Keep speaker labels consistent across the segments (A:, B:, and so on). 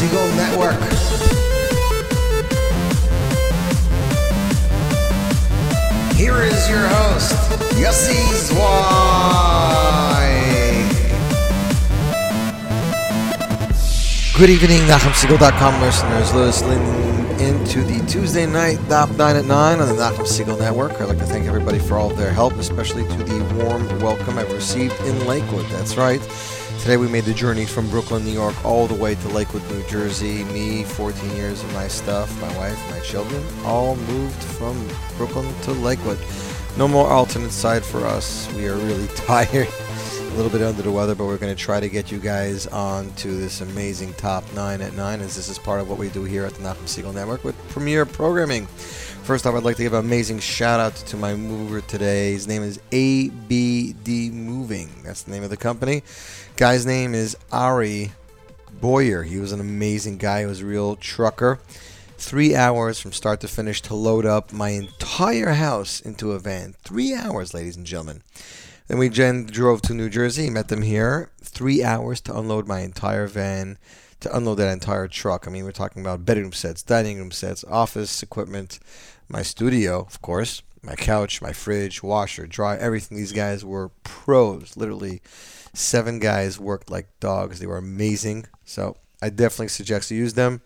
A: Siegel Network. Here is your host, Yossi Zweig. Good evening, NachumSiegel.com listeners listening into the Tuesday night Top 9 at 9 on the Nachum Siegel Network. I'd like to thank everybody for all of their help, especially to the warm welcome I've received in Lakewood. That's right. Today we made the journey from Brooklyn, New York, all the way to Lakewood, New Jersey. Me, 14 years of my stuff, my wife, my children, all moved from Brooklyn to Lakewood. No more alternate side for us. We are really tired a little bit under the weather, but we're going to try to get you guys on to this amazing top nine at nine, as this is part of what we do here at the Nachum Siegel Network with premier programming. First off, I'd like to give an amazing shout out to my mover today. His name is ABD Moving. That's the name of the company. Guy's name is Ari Boyer. He was an amazing guy. He was a real trucker. Three hours from start to finish to load up my entire house into a van. Three hours, ladies and gentlemen. Then we drove to New Jersey, met them here. Three hours to unload my entire van, to unload that entire truck. I mean, we're talking about bedroom sets, dining room sets, office equipment, my studio, of course, my couch, my fridge, washer, dryer, everything. These guys were pros. Literally, seven guys worked like dogs. They were amazing. So I definitely suggest you use them.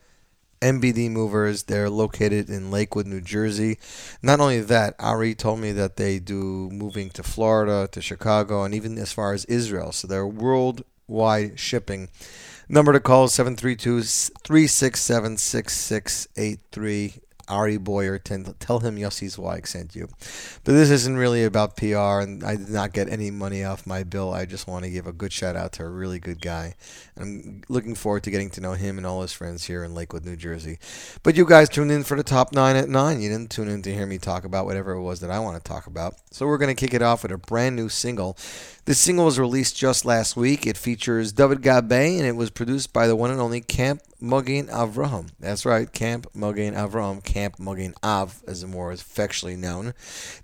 A: MBD Movers. They're located in Lakewood, New Jersey. Not only that, Ari told me that they do moving to Florida, to Chicago, and even as far as Israel. So they're worldwide shipping. Number to call 732 367 6683. Ari Boyer. Tell him Yossi Zweig sent you. But this isn't really about PR, and I did not get any money off my bill. I just want to give a good shout out to a really good guy. I'm looking forward to getting to know him and all his friends here in Lakewood, New Jersey. But you guys tuned in for the top nine at nine. You didn't tune in to hear me talk about whatever it was that I want to talk about. So we're going to kick it off with a brand new single. This single was released just last week. It features David Gabe, and it was produced by the one and only Camp Magen Avraham. That's right, Camp Magen Avraham, Camp Magen Av, as more affectionately known.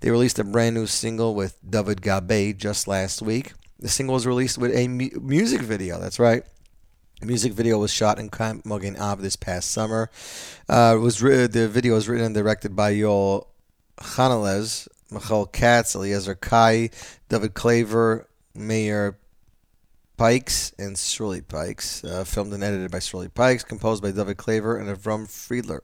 A: They released a brand new single with David Gabe just last week. The single was released with a mu- music video. That's right. The music video was shot in Camp Magen Av this past summer. Uh, was the video was written and directed by Yoel Chanelez, Michal Katz, Eliezer Kai, David Claver, Mayor Pikes and Shirley Pikes, uh, filmed and edited by Shirley Pikes, composed by David Claver and Avram Friedler.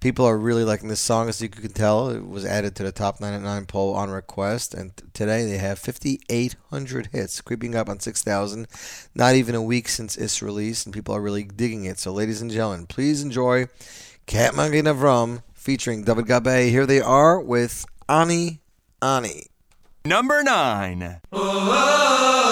A: People are really liking this song, as you can tell. It was added to the top 99 poll on request, and t- today they have 5,800 hits, creeping up on 6,000, not even a week since its release, and people are really digging it. So, ladies and gentlemen, please enjoy Camp Magen Avraham featuring David Gabe. Here they are with Ani Ani.
B: Number
C: 9. Oh, oh,
A: oh.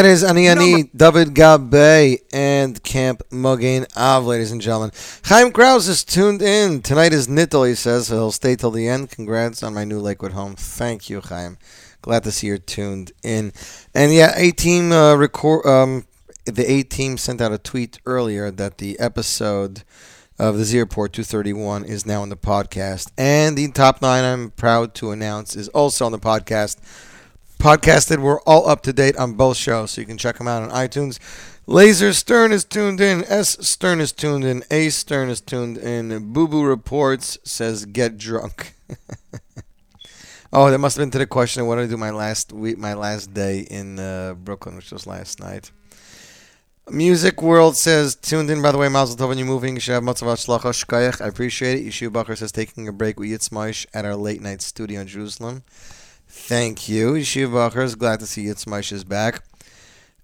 A: That is Ani Ani, David Gabe, and Camp Magen Av, ladies and gentlemen. Chaim Kraus is tuned in. Tonight is Nittel, he says. So he'll stay till the end. Congrats on my new Lakewood home. Thank you, Chaim. Glad to see you're tuned in. And yeah, A team uh, record. Um, the A team sent out a tweet earlier that the episode of the Z Report 231 is now on the podcast, and the top nine. I'm proud to announce is also on the podcast. Podcasted, we're all up to date on both shows, so you can check them out on iTunes. Laser Stern is tuned in. S Stern is tuned in. A Stern is tuned in. Boo Boo Reports says get drunk. oh, that must have been to the question of what did I do my last week, my last day in uh, Brooklyn, which was last night. Music World says tuned in. By the way, Mazel Tov, when you're moving. I appreciate it. Yeshiva Bacher says taking a break with Yitzmaish at our late night studio in Jerusalem. Thank you, Yeshiva. Is glad to see Yitzmaish is back.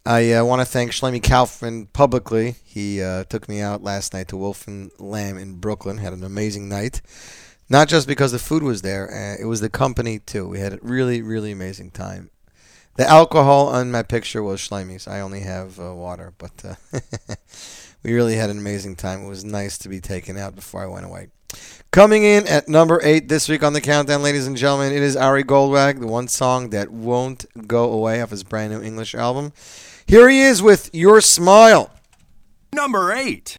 A: I uh, want to thank Shlomi Kaufman publicly. He uh, took me out last night to Wolf and Lamb in Brooklyn. Had an amazing night. Not just because the food was there, uh, it was the company too. We had a really, really amazing time. The alcohol on my picture was Schleimies. I only have uh, water, but uh, we really had an amazing time. It was nice to be taken out before I went away. Coming in at number eight this week on the countdown, ladies and gentlemen, it is Ari Goldwag, the one song that won't go away off his brand new English album. Here he is with Your Smile.
B: Number 8.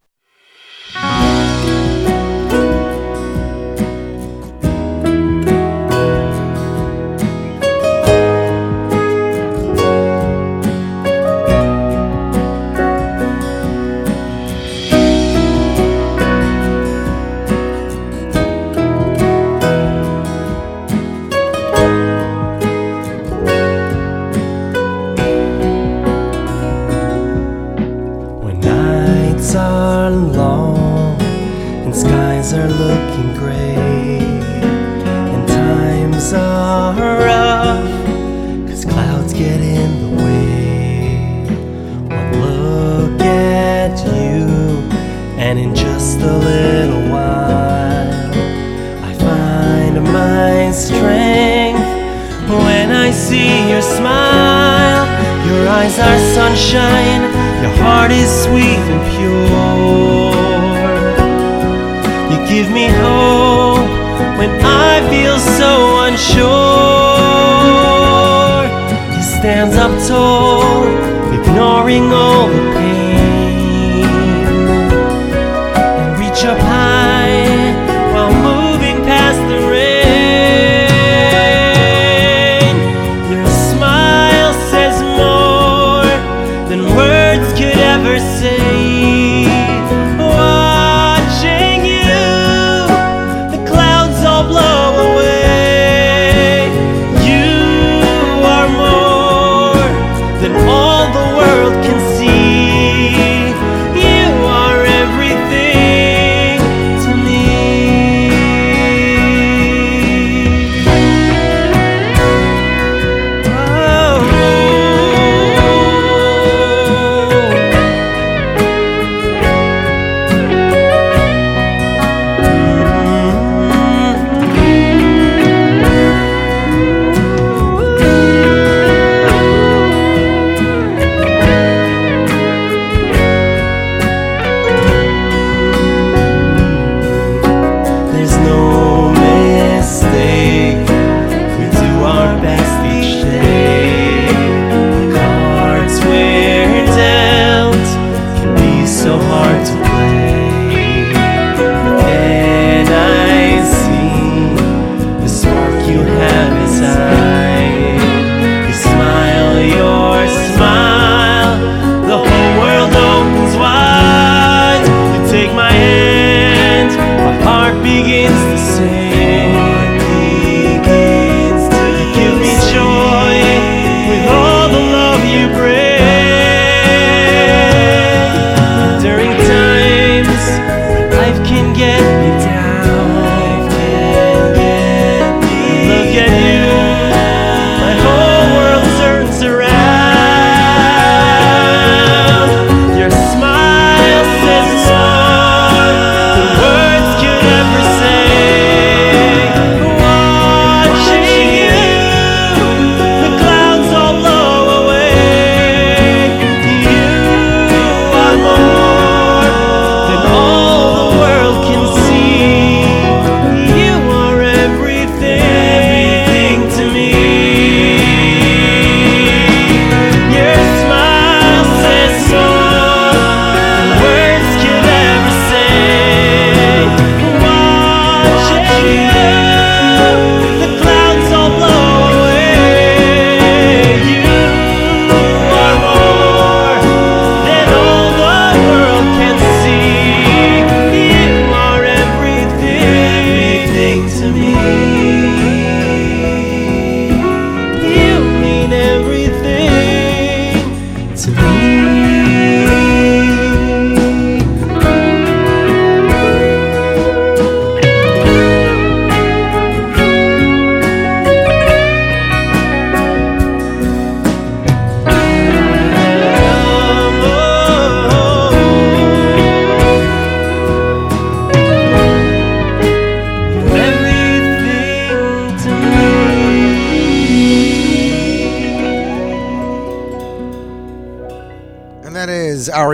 D: Just a little while, I find my strength when I see your smile. Your eyes are sunshine, your heart is sweet and pure. You give me hope when I feel so unsure. You stand up tall, ignoring all the pain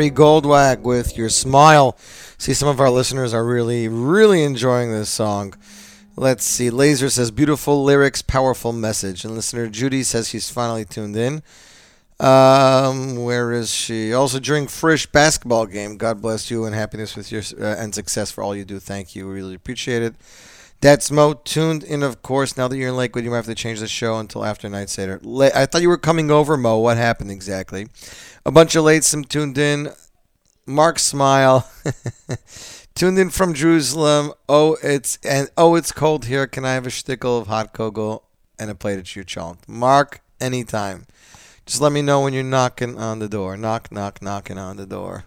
A: Ari Goldwag with Your Smile. See, some of our listeners are really, really enjoying this song. Let's see. Laser says, beautiful lyrics, powerful message. And listener Judy says she's finally tuned in. Um, where is she? Also, during Frisch basketball game, God bless you and happiness with your uh, and success for all you do. Thank you. We really appreciate it. That's Mo tuned in, of course. Now that you're in Lakewood, you might have to change the show until after Night Seder. I thought you were coming over, Mo. What happened exactly? A bunch of late some tuned in. Mark Smile. tuned in from Jerusalem. Oh, it's and oh, it's cold here. Can I have a shtickle of hot kugel and a plate of chuchon? Mark, anytime. Just let me know when you're knocking on the door. Knock, knock, knocking on the door.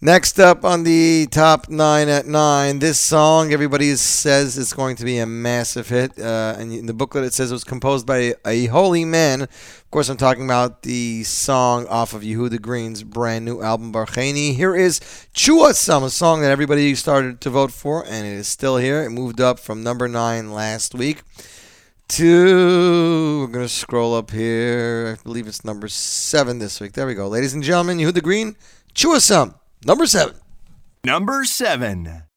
A: Next up on the top nine at nine, this song everybody says is going to be a massive hit. Uh, and in the booklet it says it was composed by a holy man. Of course, I'm talking about the song off of Yehuda Green's brand new album Barcheni. Here is Chuasam, a song that everybody started to vote for, and it is still here. It moved up from number nine last week to we're gonna scroll up here. I believe it's number seven this week. There we go, ladies and gentlemen. Yehuda Green, Chuasam. Number seven.
B: Number seven.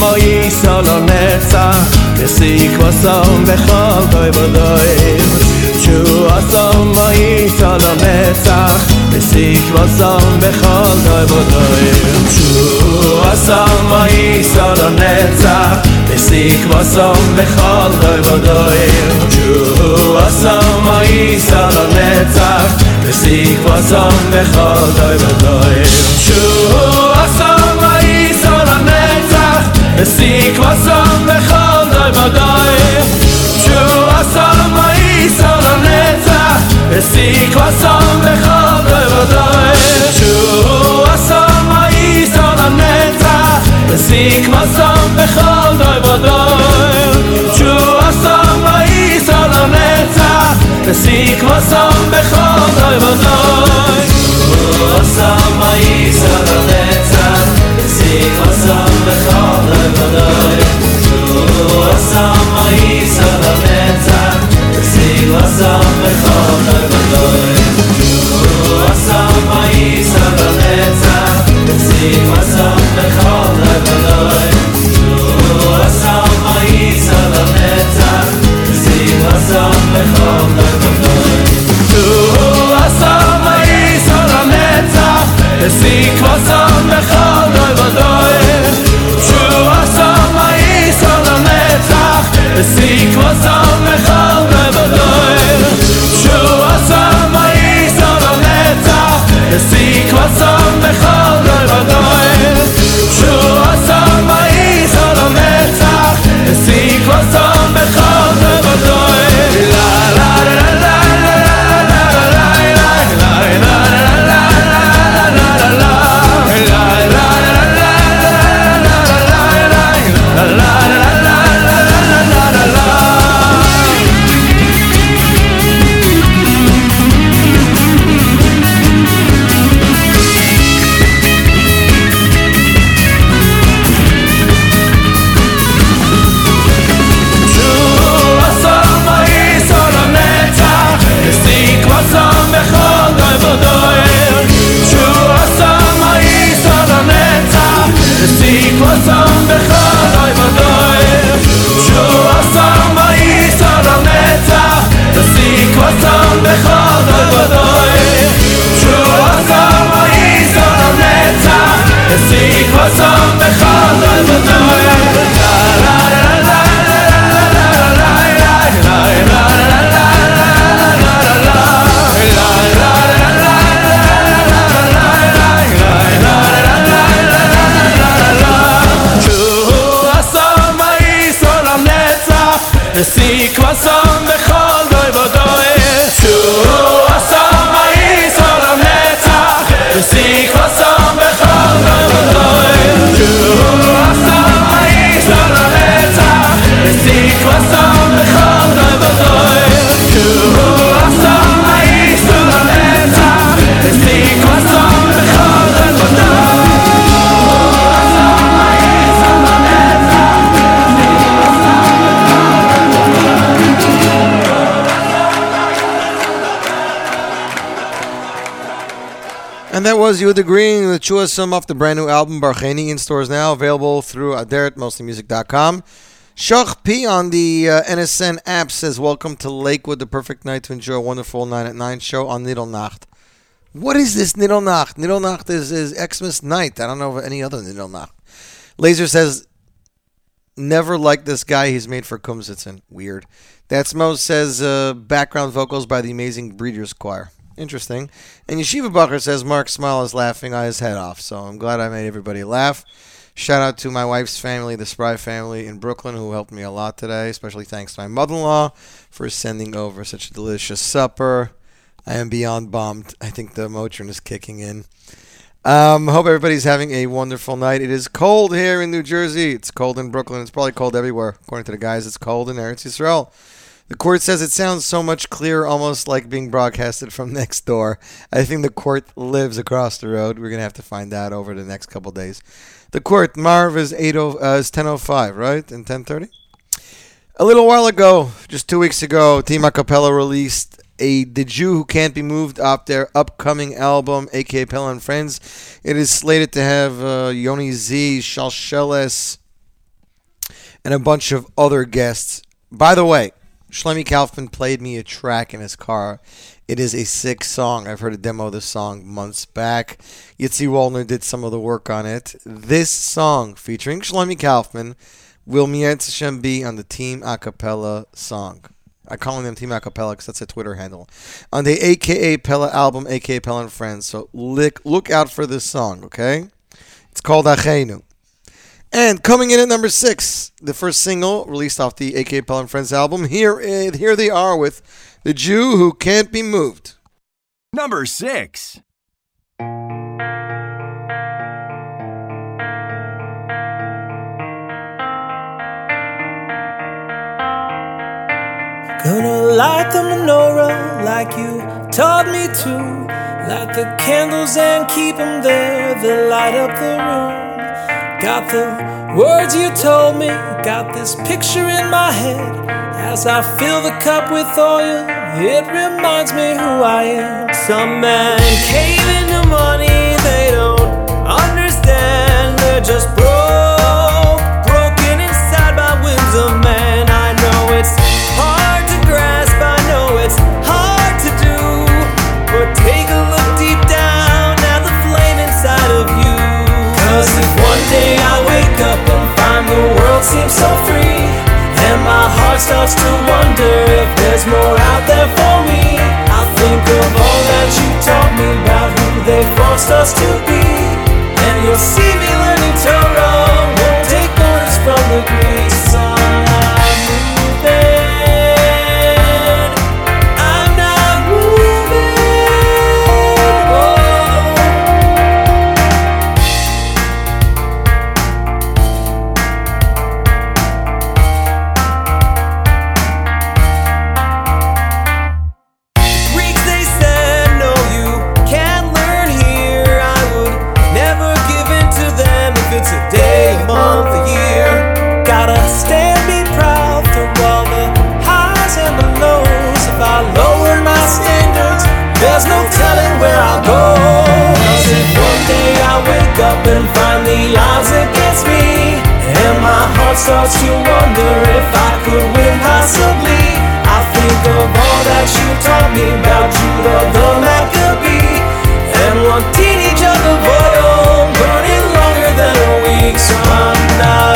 E: moi solo nessa che si cosa me colto e vodoi tu a son moi solo nessa che si cosa me colto e vodoi tu a son moi solo nessa che si cosa me colto e vodoi tu a son moi solo nessa che si cosa me colto e Sieg was am Bechal Doi Badoi Tu was am Ais Al Anetza Sieg was am Bechal Doi Badoi Tu was am Ais Al Anetza Sieg was am Bechal Doi Badoi Tu was am Ais Al Anetza Sieg was am Bechal Doi Badoi Oh וסיק וסר מחר מבדל שהוא עשה מאיס על הנצח וסיק וסר מחר מבדל
A: was Yehuda Green with Sum off the brand new album Barcheni in stores now, available through Aderet, mostlymusic.com. Shach P on the uh, NSN app says, Welcome to Lakewood, the perfect night to enjoy a wonderful 9 at 9 show on Nacht. What is this Nacht? Nacht is, is Xmas night. I don't know of any other Nacht. Laser says, Never liked this guy. He's made for Kumsitzen. Weird. That's Mo says, uh, Background vocals by the amazing Breeders Choir. Interesting. And Yeshiva Bacher says Mark Smile is laughing his head off. So I'm glad I made everybody laugh. Shout out to my wife's family, the Spry family in Brooklyn, who helped me a lot today. Especially thanks to my mother in law for sending over such a delicious supper. I am beyond bummed. I think the Motrin is kicking in. Um, hope everybody's having a wonderful night. It is cold here in New Jersey. It's cold in Brooklyn. It's probably cold everywhere. According to the guys, it's cold in Eretz Yisrael. The court says it sounds so much clearer, almost like being broadcasted from next door. I think the court lives across the road. We're gonna have to find out over the next couple days. The court Marv is eight oh uh, is ten oh five, right? And ten thirty. A little while ago, just two weeks ago, Team Acapella released a The Jew Who Can't Be Moved off their upcoming album, aka Pella and Friends. It is slated to have uh, Yoni Z, Shalsheles, and a bunch of other guests. By the way, Shlomi Kaufman played me a track in his car. It is a sick song. I've heard a demo of this song months back. Yitzi Wallner did some of the work on it. This song, featuring Shlomi Kaufman, will Mietz be on the Team Acapella song. I call them Team Acapella because that's a Twitter handle. On the AKA Pella album, AKA Pella and Friends. So look, look out for this song, okay? It's called Achenu. And coming in at number six, the first single released off the AKA Pella and Friends album. Here, uh, here they are with "The Jew Who Can't Be Moved."
E: Number six.
D: Gonna light the menorah like you taught me to. Light the candles and keep them there that light up the room. Got the words you told me, got this picture in my head. As I fill the cup with oil, it reminds me who I am. Some men cave into money they don't understand, they're just broke, world seems so free, and my heart starts to wonder if there's more out there for me. I think of all that you taught me about who they forced us to be, and you'll see me learning Torah. Won't take orders from the Greeks. Starts to wonder if I could win possibly. I think of all that you taught me about Judah the Maccabee And one teeny jug oh, of oil burning longer than a week So I'm not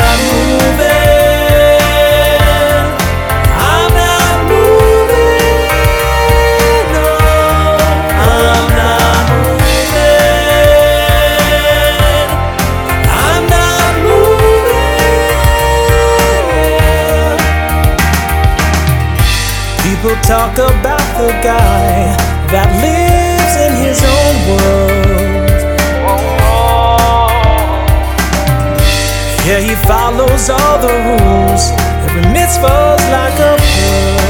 D: talk about the guy that lives in his own world. Yeah, he follows all the rules. Every mitzvah's like a pearl.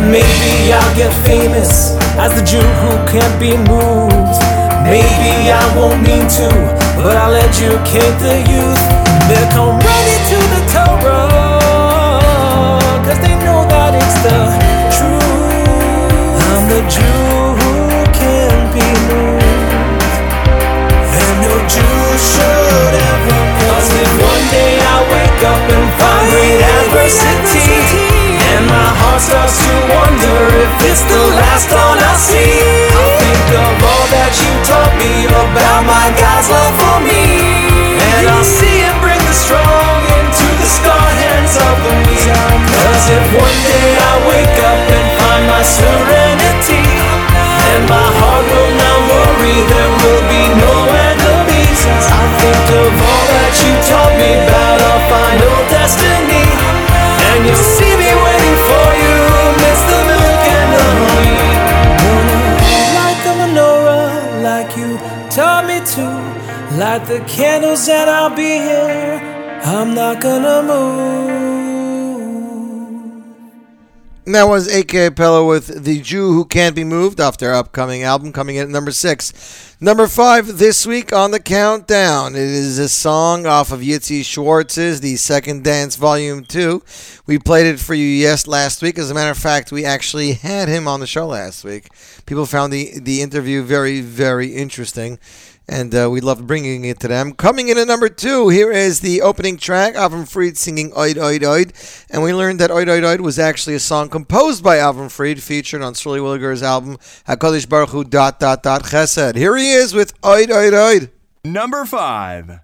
D: And maybe I'll get famous as the Jew who can't be moved. Maybe I won't mean to, but I'll educate the youth. They'll come running to the Torah, should ever Cause if one day I wake up and find great adversity And my heart starts to wonder if it's the last dawn I see I think of all that you taught me about my God's love for me. And I'll see him bring the strong into the scarred hands of the weak. Cause if one day I wake up and find my surrender the candles and I'll be here. I'm not gonna move.
A: That was AKA Pella with The Jew Who Can't Be Moved off their upcoming album, coming in at number six. Number five this week on the countdown. It is a song off of Yitzi Schwartz's The Second Dance Volume 2. We played it for you, yes, last week. As a matter of fact, we actually had him on the show last week. People found the, the interview very, very interesting and uh, we love bringing it to them. Coming in at number two, here is the opening track, Avram Fried singing Oid Oid Oid, and we learned that Oid Oid Oid was actually a song composed by Avram Fried, featured on Sully Williger's album Hakadosh Baruch Hu dot dot dot Chesed. Here he is with Oid Oid Oid.
E: Number 5.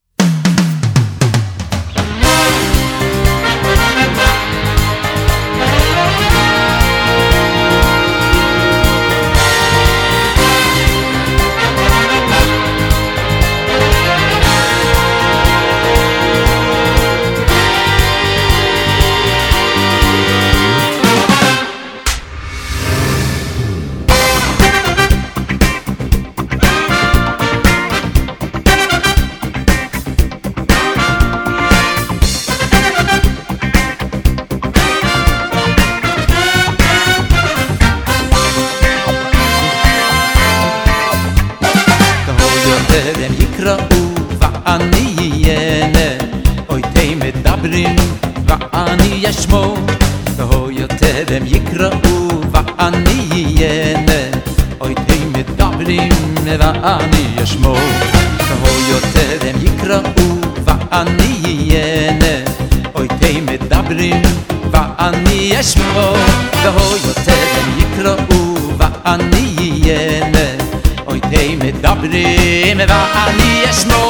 F: ישמו והוא יותר יקראו ואני יהנה אוי די מדברים ואני
A: ישמו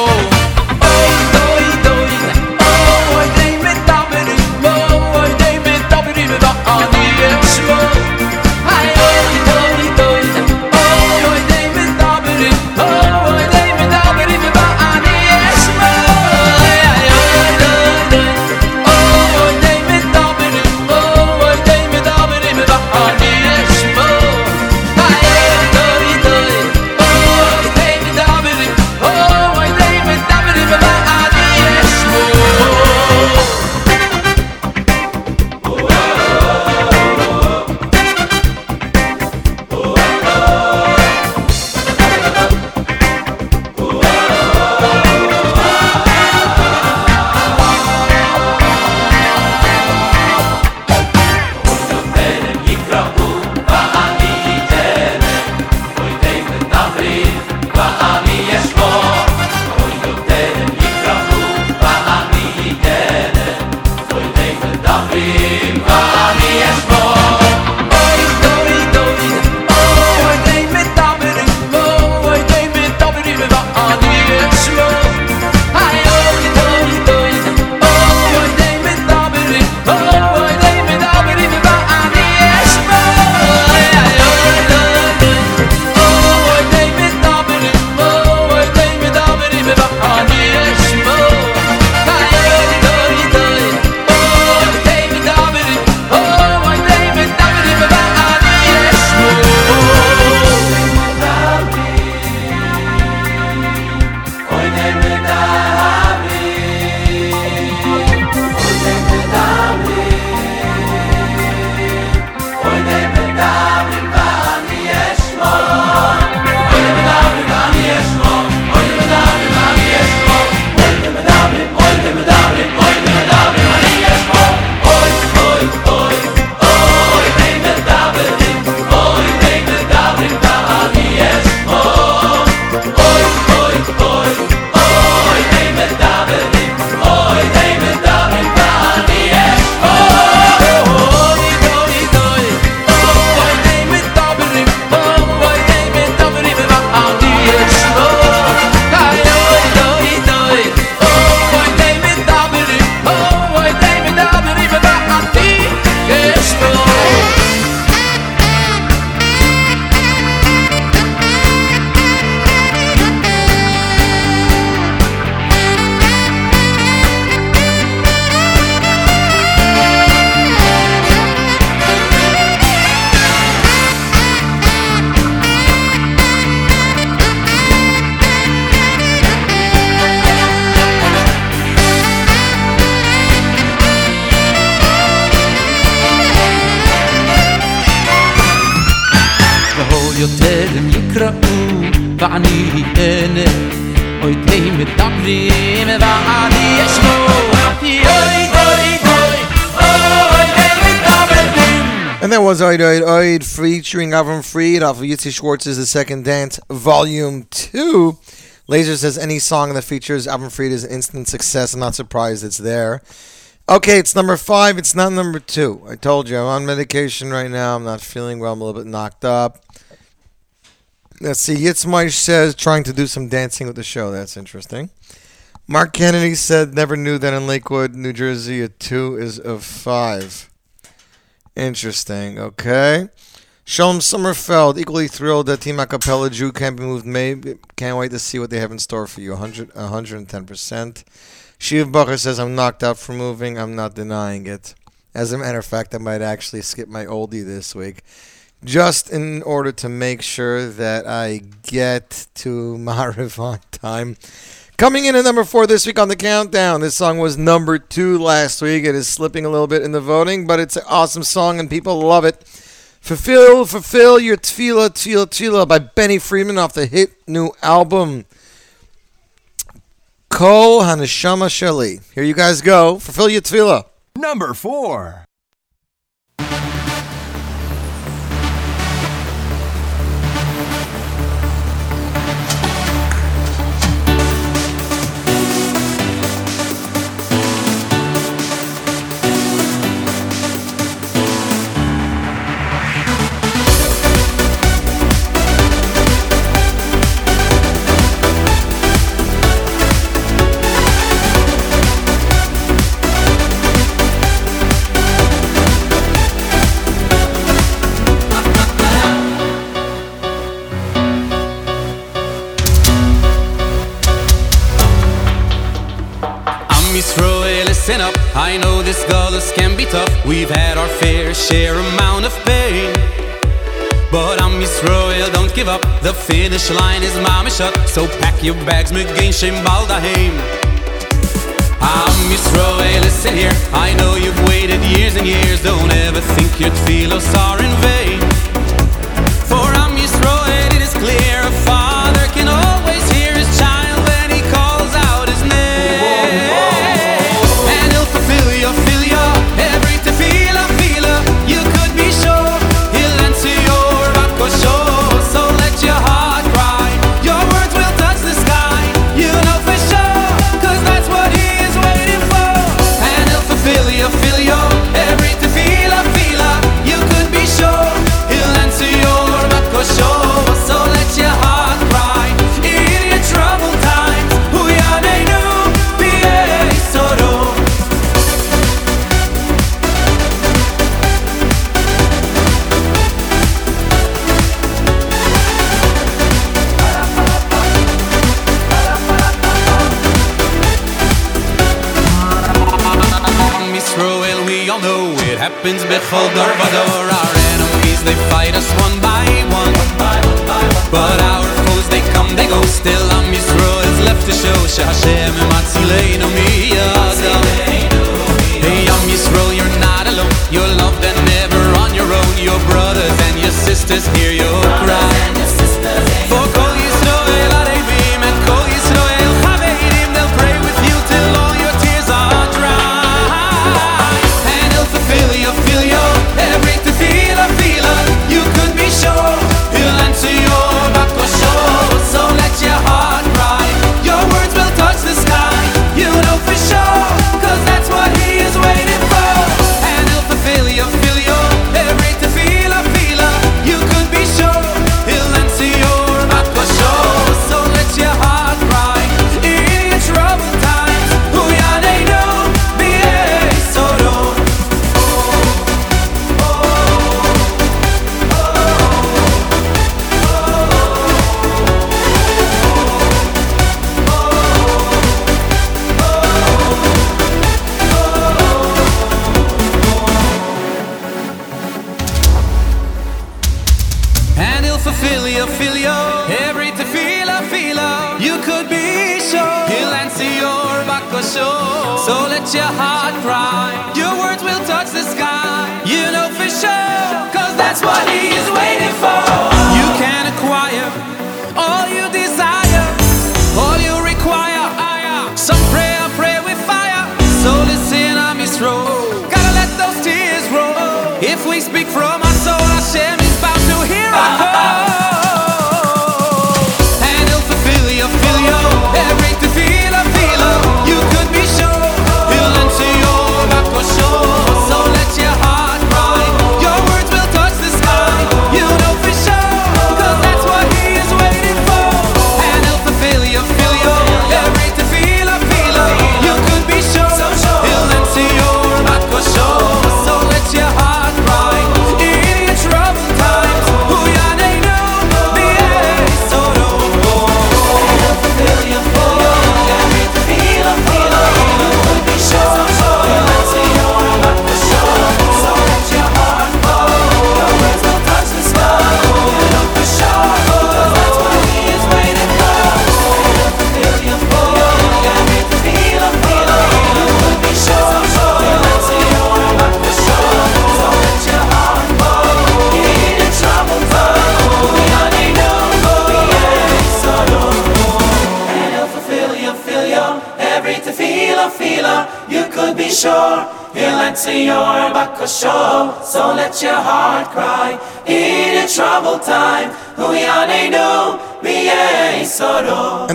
A: Oid featuring Avram Fried off of Yitzi Schwartz's The Second Dance Volume 2. Laser says any song that features Avram Fried is an instant success. I'm not surprised it's there. Okay, it's number five. It's not number two. I told you I'm on medication right now. I'm not feeling well. I'm a little bit knocked up. Let's see. Yitzmaish says trying to do some dancing with the show. That's interesting. Mark Kennedy said never knew that in Lakewood, New Jersey, a two is a five. Interesting. Okay. Shalom Sommerfeld, equally thrilled that Team Acapella Jew can't be moved. Maybe can't wait to see what they have in store for you. 100, 110%. Shiv Bacher says, I'm knocked out for moving. I'm not denying it. As a matter of fact, I might actually skip my oldie this week just in order to make sure that I get to Maariv on time. Coming in at number four this week on the countdown. This song was number two last week. It is slipping a little bit in the voting, but it's an awesome song and people love it. Fulfill, fulfill your tefillah, tefillah, tefillah by Benny Friedman off the hit new album. Kol Haneshama Shali. Here you guys go. Fulfill your tefillah.
E: Number four.
F: Up. I know this gullus can be tough. We've had our fair share amount of pain. But Am Yisrael, don't give up. The finish line is mama shut. So pack your bags, McGain, Shem Baldaheim. Am Yisrael, listen here. I know you've waited years and years. Don't ever think your tefillos are in vain. For Am Yisrael, it is clear a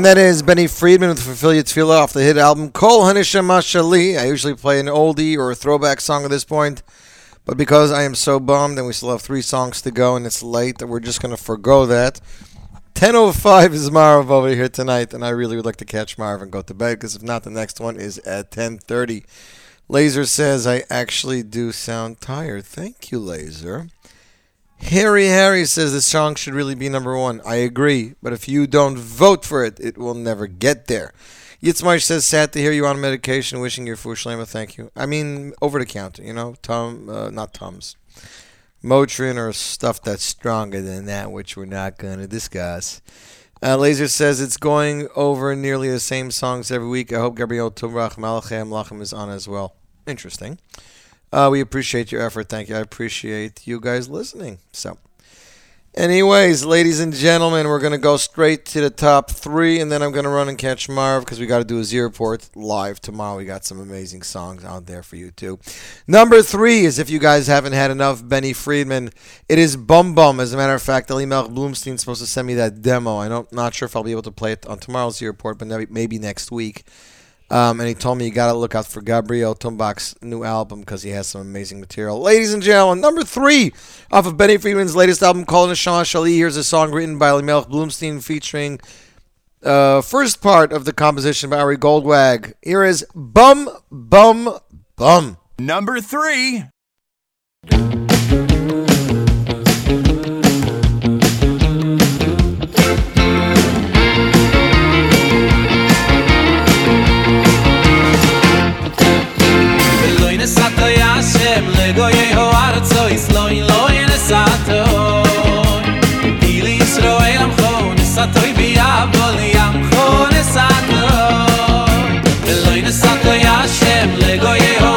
F: And
A: that is Benny Friedman with Fulfill Your Tefillah off the hit album Kol Haneshama Shali. I usually play an oldie or a throwback song at this point, but because I am so bummed and we still have three songs to go and it's late, that we're just going to forego that. 10.05 is Maariv over here tonight, and I really would like to catch Maariv and go to bed, because if not, the next one is at 10.30. Laser says, I actually do sound tired. Thank you, Laser. Harry Harry says this song should really be number one. I agree, but if you don't vote for it, it will never get there. Yitzmarsh says, sad to hear you on medication. Wishing your Fushlema. Thank you. I mean, over the counter, you know, Tom, uh, not Tums. Motrin or stuff that's stronger than that, which we're not going to discuss. Uh, Laser says it's going over nearly the same songs every week. I hope Gabriel Tumbach Malachem Lachem is on as well. Interesting. Uh, we appreciate your effort. Thank you. I appreciate you guys listening. So, anyways, ladies and gentlemen, we're going to go straight to the top three, and then I'm going to run and catch Maariv because we got to do a Z report live tomorrow. We got some amazing songs out there for you, too. Number three is if you guys haven't had enough Benny Friedman, it is Bum Bum. As a matter of fact, Elimelech Bloomstein's supposed to send me that demo. I'm not sure if I'll be able to play it on tomorrow's Z report, but maybe next week. Um, and he told me you got to look out for Gabriel Tumbach's new album because he has some amazing material. Ladies and gentlemen, number three off of Benny Friedman's latest album called Neshama Shali. Here's a song written by Melch Bloomstein featuring uh, first part of the composition by Ari Goldwag. Here is Bum Bum Bum.
E: Number three.
A: oh yeah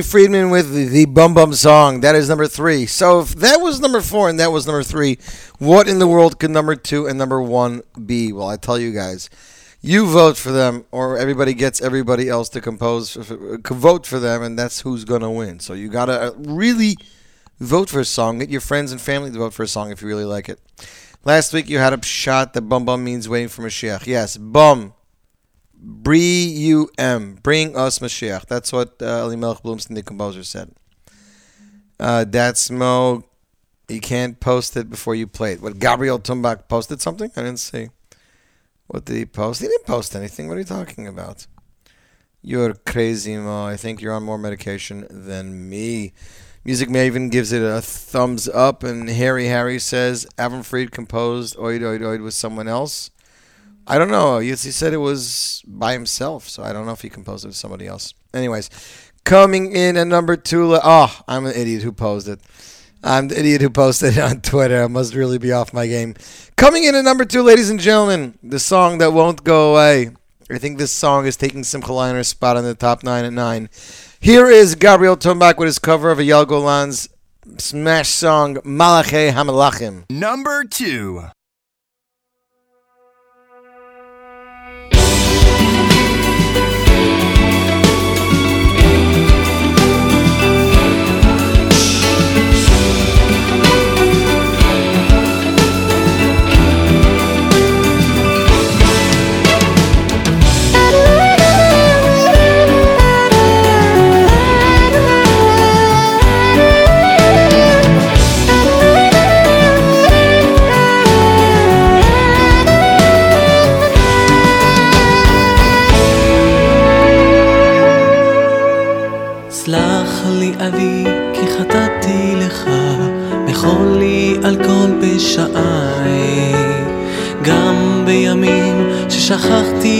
A: Friedman with the, the Bum Bum song. That is number three. So if that was number four and that was number three, what in the world could number two and number one be? Well, I tell you guys, you vote for them, or everybody gets everybody else to compose, vote for them, and that's who's gonna win. So you gotta uh, really vote for a song. Get your friends and family to vote for a song if you really like it. Last week you had a shot that bum bum means waiting for Mashiach. Yes, bum Bri-U-M, bring us Mashiach. That's what uh, Elimelech Bloomstein, the composer, said. Uh, that's Mo. You can't post it before you play it. What, Gabriel Tumbach posted something? I didn't see. What did he post? He didn't post anything. What are you talking about? You're crazy, Mo. I think you're on more medication than me. Music Maven gives it a thumbs up, and Harry Harry says Avram Fried composed Oid Oid Oid with someone else. I don't know. He said it was by himself, so I don't know if he composed it with somebody else. Anyways, coming in at number two. Oh, I'm an idiot who posed it. I'm the idiot who posted it on Twitter. I must really be off my game. Coming in at number two, ladies and gentlemen, the song that won't go away. I think this song is taking Simcha Leiner's spot on the top nine at nine. Here is Gabriel Tumbach with his cover of Eyal Golan's smash song Malachi Hamalachim.
E: Number two.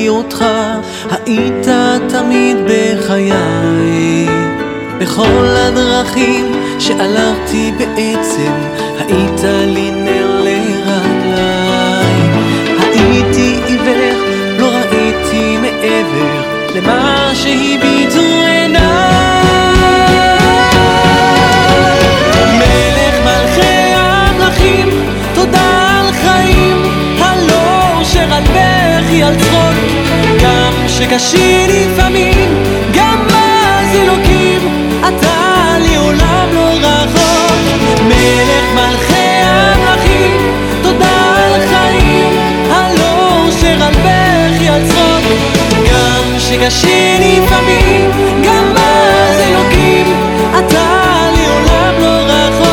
C: ששכחתי אותך, היית תמיד בחיי. בכל הדרכים שהלכתי בעצם, היית לי נר לרגליי. הייתי עיוור, לא ראיתי מעבר למה שהביטו עיניי. בכי על צחוק שקשה לפעמים גם אז אלוקים אתה לי עולם לא רחוק. מלך מלכי המלכים תודה על חיים על בכי על צחוק גם שקשה לפעמים גם אז אלוקים אתה לי עולם לא רחוק.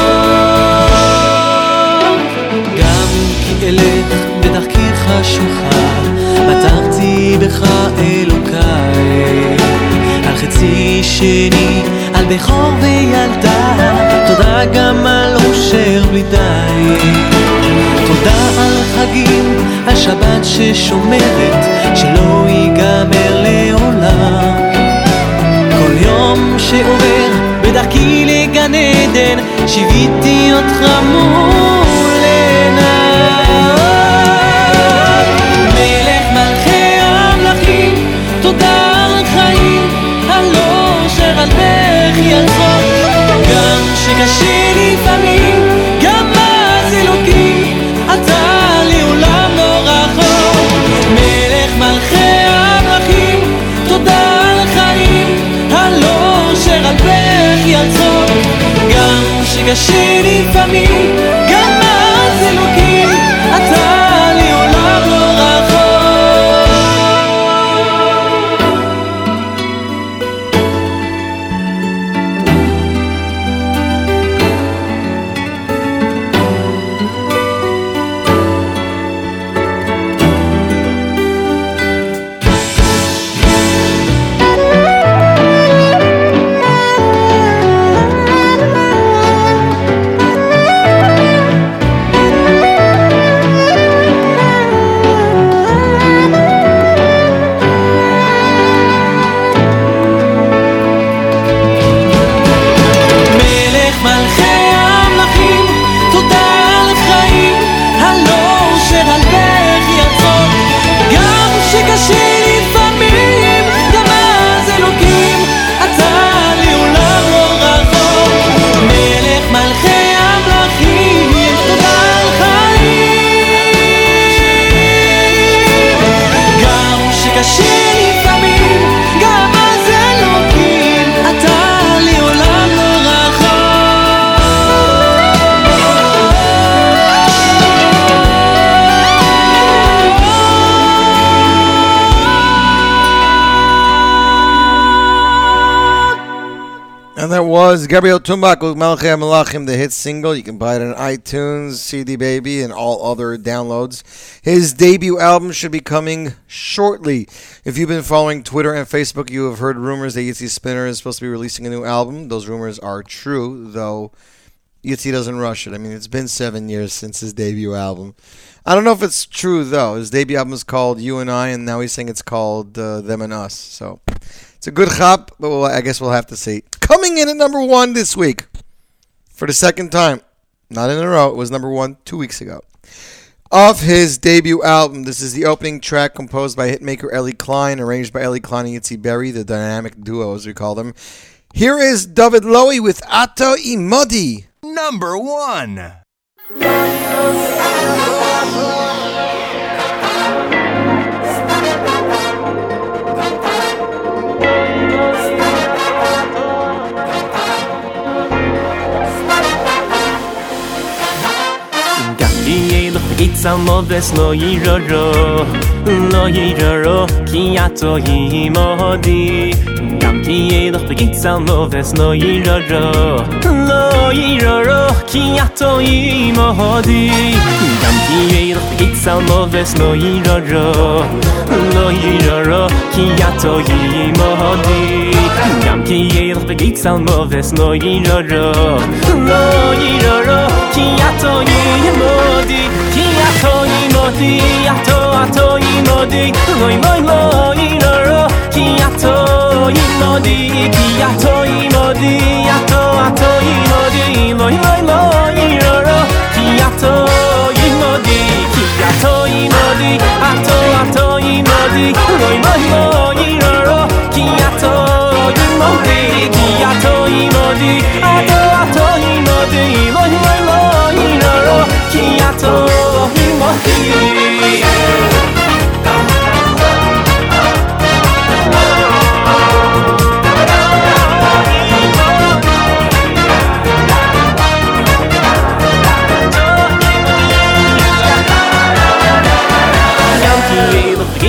C: גם כי אלך בדרכי חשוכה בך אלוקיי על חצי שני, על בכור וילדה. תודה גם על אושר בלי די. תודה על חגים, על שבת ששומרת שלא ייגמר לעולם. כל יום שעובר בדרכי לגן עדן שיוויתי אותך מול עיניי הכי עזבות גם כשקשה לפעמים And that
A: was Gabriel Tumbach with Malchei Malachim, the hit single. You can buy it on iTunes, CD Baby, and all other downloads. His debut album should be coming shortly. If you've been following Twitter and Facebook, you have heard rumors that Yitzi Spinner is supposed to be releasing a new album. Those rumors are true, though Yitzi doesn't rush it. I mean, it's been seven years since his debut album. I don't know if it's true, though. His debut album is called You and I, and now he's saying it's called uh, Them and Us. So it's a good hop, but we'll, I guess we'll have to see. Coming in at number one this week for the second time, not in a row. It was number one two weeks ago. Of his debut album, this is the opening track composed by hitmaker Ellie Klein, arranged by Ellie Klein and Yitzi Berry, the dynamic duo as we call them. Here is David Lowy with Ato Imodi.
E: Number one.
G: צאו מובס לא יירורו לא יירורו כי את אוהי מודי גם כי ילך בגיד צאו מובס לא יירורו לא יירורו כי את אוהי מודי גם כי ילך בגיד צאו מובס לא יירורו לא יירורו כי את אוהי מודי גם כי ילך בגיד צאו מובס לא יירורו לא יירורו כי את אוהי מודי si ato ato imodi. Loy moy loy inoro ki ato imodi. Ki ato imodi. Ato ato imodi. Loy moy loy inoro ki ato imodi. Ki ato imodi. Ato ato imodi. Loy moy loy imodi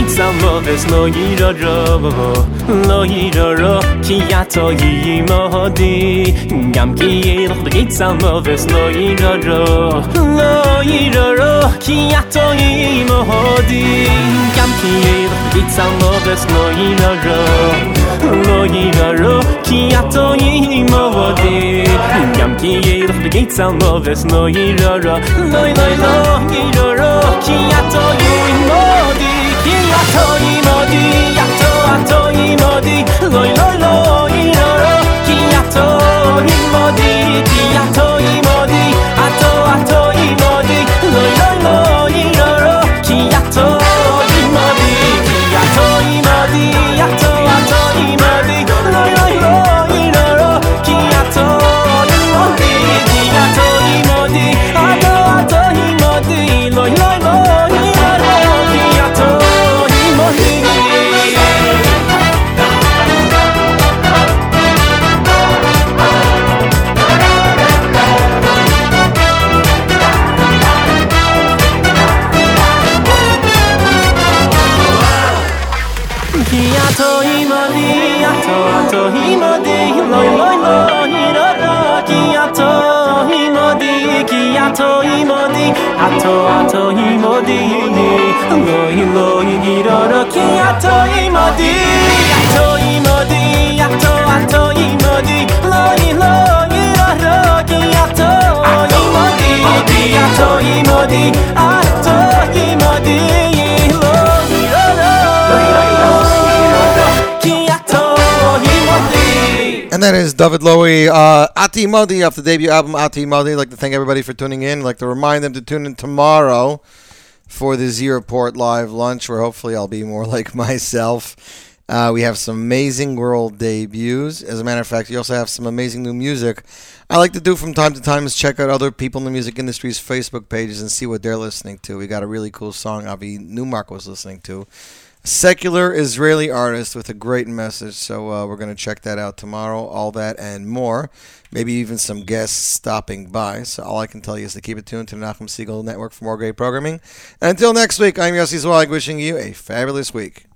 G: Ik zal wel des no ira ro no ira ro ki ya to yi mo di gam ki ye no de ik zal wel des no ira ro no ira ro ki ya yi mo di gam ki ye no de ik no ira ro no ira ro ki ya yi mo di gam ki ye no de ik no ira ro no ira ro ki ya yi mo di imodi, ato ato imodi, loi loi loi roro. Ki ato imodi, ki ato imodi, ato
A: David Lowy, uh, Ato Imodi off the debut album Ato Imodi. I'd like to thank everybody for tuning in. I'd like to remind them to tune in tomorrow for the Z Report live lunch, where hopefully I'll be more like myself. Uh, we have some amazing world debuts. As a matter of fact, we also have some amazing new music. I like to do from time to time is check out other people in the music industry's Facebook pages and see what they're listening to. We got a really cool song Avi Newmark was listening to secular Israeli artist with a great message. So uh, we're going to check that out tomorrow. All that and more. Maybe even some guests stopping by. So all I can tell you is to keep it tuned to the Nachum Segal Network for more great programming. And until next week, I'm Yossi Zweig wishing you a fabulous week.